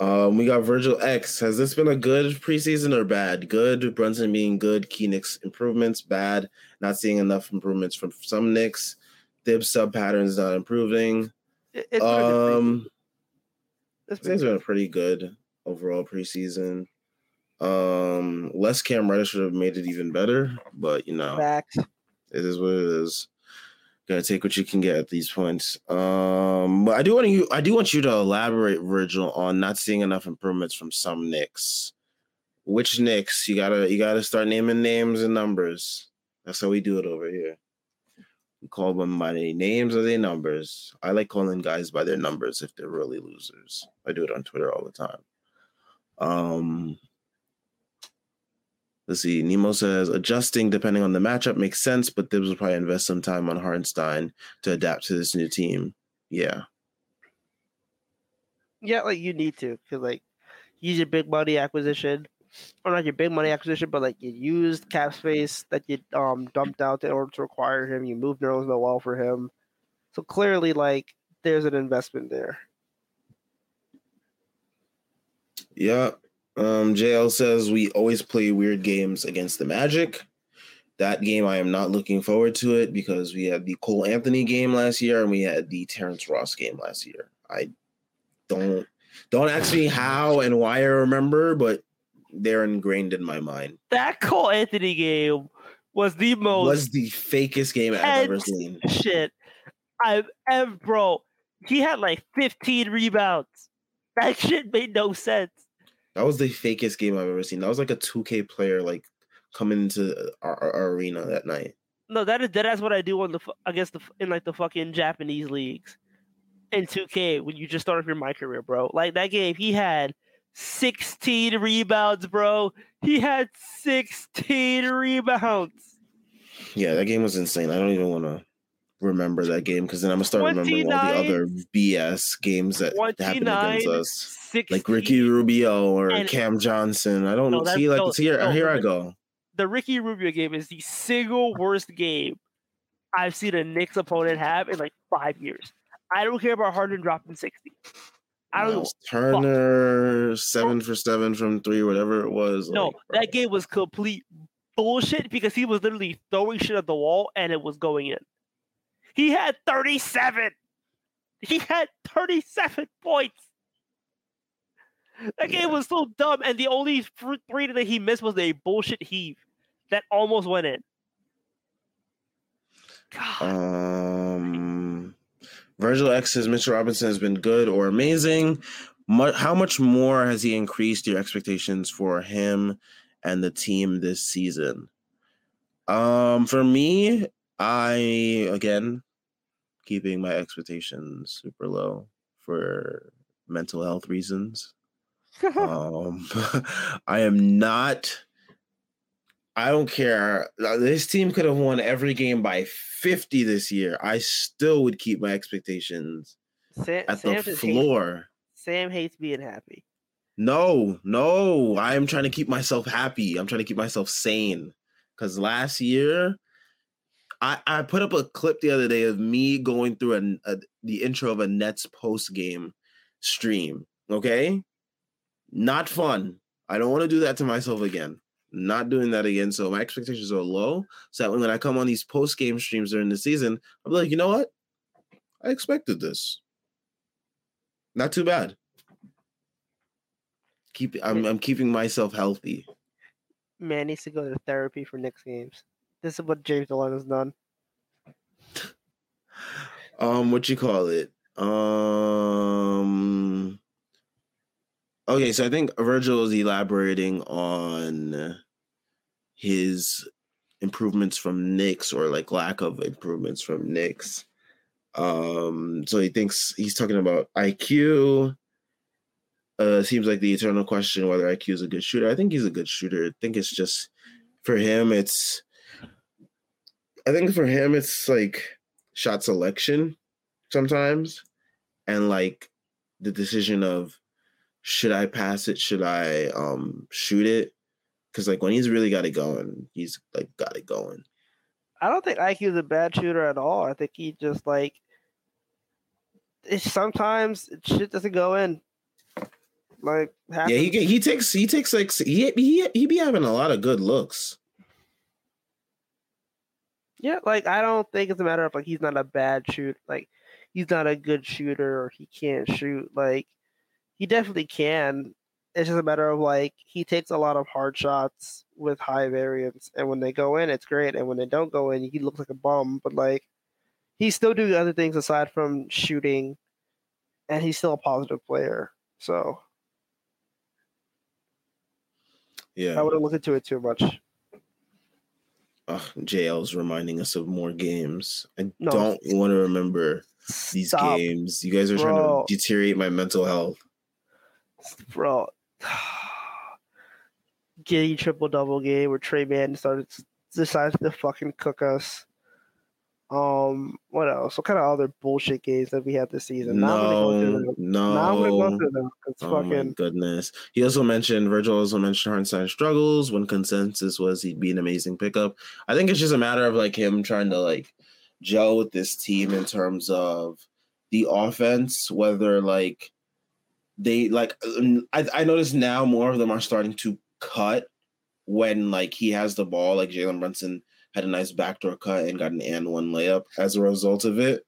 Um, we got Virgil X. Has this been a good preseason or bad? Good. Brunson being good. Key Knicks improvements. Bad. Not seeing enough improvements from some Knicks. Thibs sub patterns not improving. It, it's been a good preseason. Um, It's it's been a pretty good overall preseason. Um, less Cam Reddish should have made it even better, but you know, facts. it is what it is. Gotta take what you can get at these points. Um, but I do want you, I do want you to elaborate, Virgil, on not seeing enough improvements from some Knicks. Which Knicks? You gotta, you gotta start naming names and numbers. That's how we do it over here. We call them by their names or their numbers. I like calling guys by their numbers if they're really losers. I do it on Twitter all the time. Um, let's see. Nemo says adjusting depending on the matchup makes sense, but Thibs will probably invest some time on Hartenstein to adapt to this new team. Yeah. Yeah, like you need to, because like use your big money acquisition, or not your big money acquisition, but like you used cap space that you um dumped out in order to acquire him. You moved Nerlens Noel for him, so clearly like there's an investment there. Yeah. Um, JL says we always play weird games against the Magic. That game, I am not looking forward to it because we had the Cole Anthony game last year and we had the Terrence Ross game last year. I don't don't ask me how and why I remember, but they're ingrained in my mind. That Cole Anthony game was the most Was the fakest game I've ever seen. shit I've ever, bro. He had like 15 rebounds. That shit made no sense. That was the fakest game I've ever seen. That was like a 2K player like coming into uh, our, our, our arena that night. No, that is that's what I do on the fu- against the in like the fucking Japanese leagues in 2K when you just start off your my career, bro. Like that game, he had 16 rebounds, bro. He had 16 rebounds. Yeah, that game was insane. I don't even want to remember that game because then I'm gonna start remembering all the other BS games that happened against us, 16. like Ricky Rubio or and- Cam Johnson. I don't No, see like no, see here, no, here I go. The Ricky Rubio game is the single worst game I've seen a Knicks opponent have in like five years. I don't care about Harden dropping 60. I don't. Miles Turner seven for seven from three, whatever it was. No, like, that game was complete bullshit because he was literally throwing shit at the wall and it was going in. He had 37. He had 37 points. That Yeah. game was so dumb, and the only three that he missed was a bullshit heave that almost went in. God, Um, Virgil X says Mr. Robinson has been good or amazing. How much more has he increased your expectations for him and the team this season? Um, for me, I again keeping my expectations super low for mental health reasons. um, I am not. I don't care. Uh, This team could have won every game by 50 this year. I still would keep my expectations Sam, at Sam the hates, floor. Sam hates being happy. No, no. I'm trying to keep myself happy. I'm trying to keep myself sane. Because last year, I, I put up a clip the other day of me going through an, a, the intro of a Nets post game stream. Okay. Not fun. I don't want to do that to myself again. Not doing that again. So my expectations are low. So that when I come on these post game streams during the season, I'll be like, you know what? I expected this. Not too bad. Keep I'm I'm keeping myself healthy. Man needs to go to therapy for next games. This is what James Dolan has done. Um, what you call it? Um. Okay, so I think Virgil is elaborating on his improvements from Knicks or like lack of improvements from Knicks. Um, so he thinks he's talking about IQ. Uh, seems like the eternal question whether IQ is a good shooter. I think he's a good shooter. I think it's just for him. It's I think for him it's like shot selection sometimes, and like the decision of should I pass it, should I um shoot it? Because like when he's really got it going, he's like got it going. I don't think IQ is a bad shooter at all. I think he just like it's sometimes shit doesn't go in. Like Yeah, he happens. he takes he takes like he he he be having a lot of good looks. Yeah, like I don't think it's a matter of like he's not a bad shoot, like he's not a good shooter or he can't shoot. Like he definitely can. It's just a matter of like he takes a lot of hard shots with high variance, and when they go in, it's great, and when they don't go in, he looks like a bum. But like he's still doing other things aside from shooting, and he's still a positive player. So yeah, I wouldn't look into it too much. Uh, JL's reminding us of more games. I No. don't want to remember these Stop, games. You guys are bro. trying to deteriorate my mental health. bro. Giddey triple double game where Tre Mann started to decided to fucking cook us. Um, what else? What kind of other bullshit games that we had this season? Go No. Now I'm gonna go no. through them. It's Oh my fucking goodness. He also mentioned Virgil also mentioned Hartenstein struggles when consensus was he'd be an amazing pickup. I think it's just a matter of like him trying to like gel with this team in terms of the offense, whether like they like um, I, I notice now more of them are starting to cut when like he has the ball, like Jalen Brunson had a nice backdoor cut and got an and one layup as a result of it.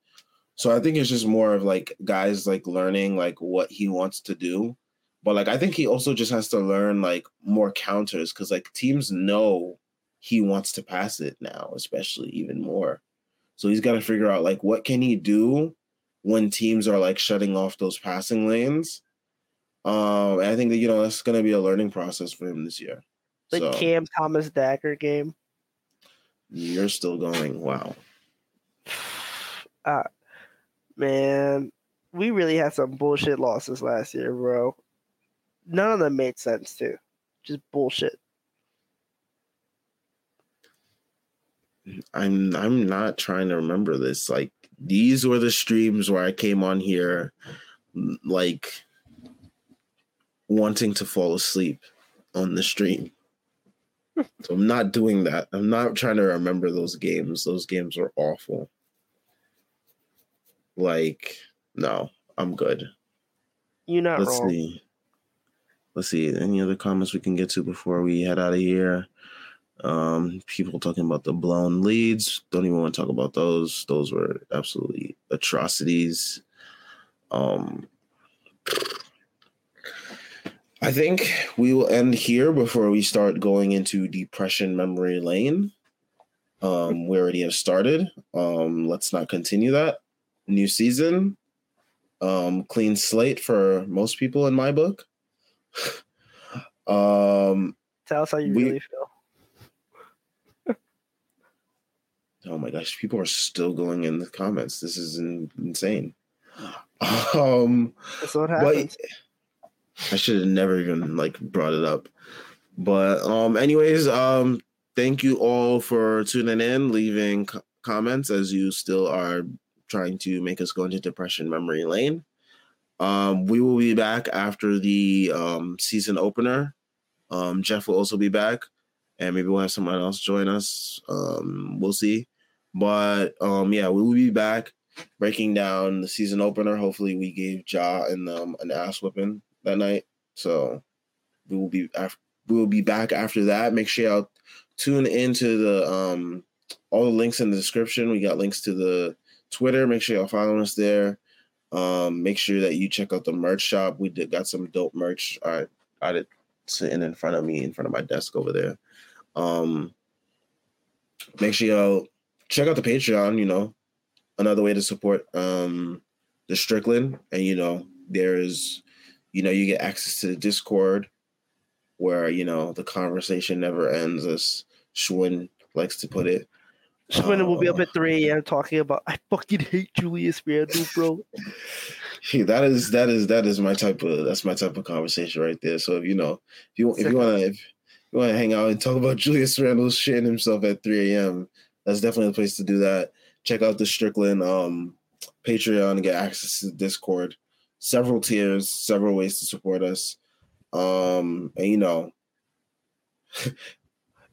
So I think it's just more of like guys like learning like what he wants to do. But like I think he also just has to learn like more counters because like teams know he wants to pass it now, especially even more. So he's got to figure out like what can he do when teams are like shutting off those passing lanes. Um, and I think that you know that's going to be a learning process for him this year. the so Cam Thomas Dagger game. You're still going. Wow. Uh, man, we really had some bullshit losses last year, bro. None of them made sense too. Just bullshit. I'm I'm not trying to remember this. Like these were the streams where I came on here like wanting to fall asleep on the stream. So I'm not doing that. I'm not trying to remember those games. Those games were awful. Like no, I'm good. You're not Let's wrong. see. Let's see. Any other comments we can get to before we head out of here? Um, people talking about the blown leads. Don't even want to talk about those. Those were absolutely atrocities. Um, I think we will end here before we start going into depression memory lane. Um, we already have started. Um, let's not continue that. New season, um, clean slate for most people in my book. um, Tell us how you we- really feel. oh my gosh, people are still going in the comments. This is in- insane. Um, That's what but happens. I should have never even like brought it up. But um, anyways, um, thank you all for tuning in, leaving c- comments as you still are trying to make us go into depression memory lane. Um, we will be back after the um season opener. Um, Jeff will also be back, and maybe we'll have someone else join us. Um, we'll see. But um, yeah, we will be back breaking down the season opener. Hopefully, we gave Ja and um, an ass whipping that night. So we will be af- we will be back after that. Make sure y'all tune into the um all the links in the description. We got links to the Twitter. Make sure y'all follow us there. Um, make sure that you check out the merch shop. We did got some dope merch. I got it sitting in front of me, in front of my desk over there. Um, make sure y'all check out the Patreon. You know, another way to support um the Strickland, and you know, there's you know, you get access to the Discord where, you know, the conversation never ends, as Schwinn likes to put it. Swindon will be up at 3 a.m. talking about I fucking hate Julius Randle, bro. That is that is that is my type of that's my type of conversation right there. So if you know if you if you wanna if you wanna hang out and talk about Julius Randle shitting himself at 3 a.m., that's definitely the place to do that. Check out the Strickland um Patreon and get access to the Discord. Several tiers, several ways to support us. Um and you know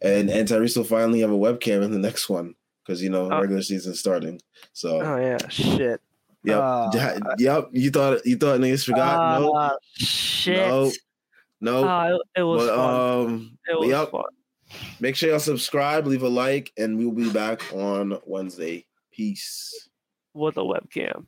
and and Tyrese will finally have a webcam in the next one because you know Oh. regular season starting. So Oh yeah, shit. yep, uh, yep. You thought you thought niggas forgot? no, Uh, shit. no, no. Oh, it, it was but fun. um, it was yep. fun. make sure y'all subscribe, leave a like, and we'll be back on Wednesday. Peace. With a webcam.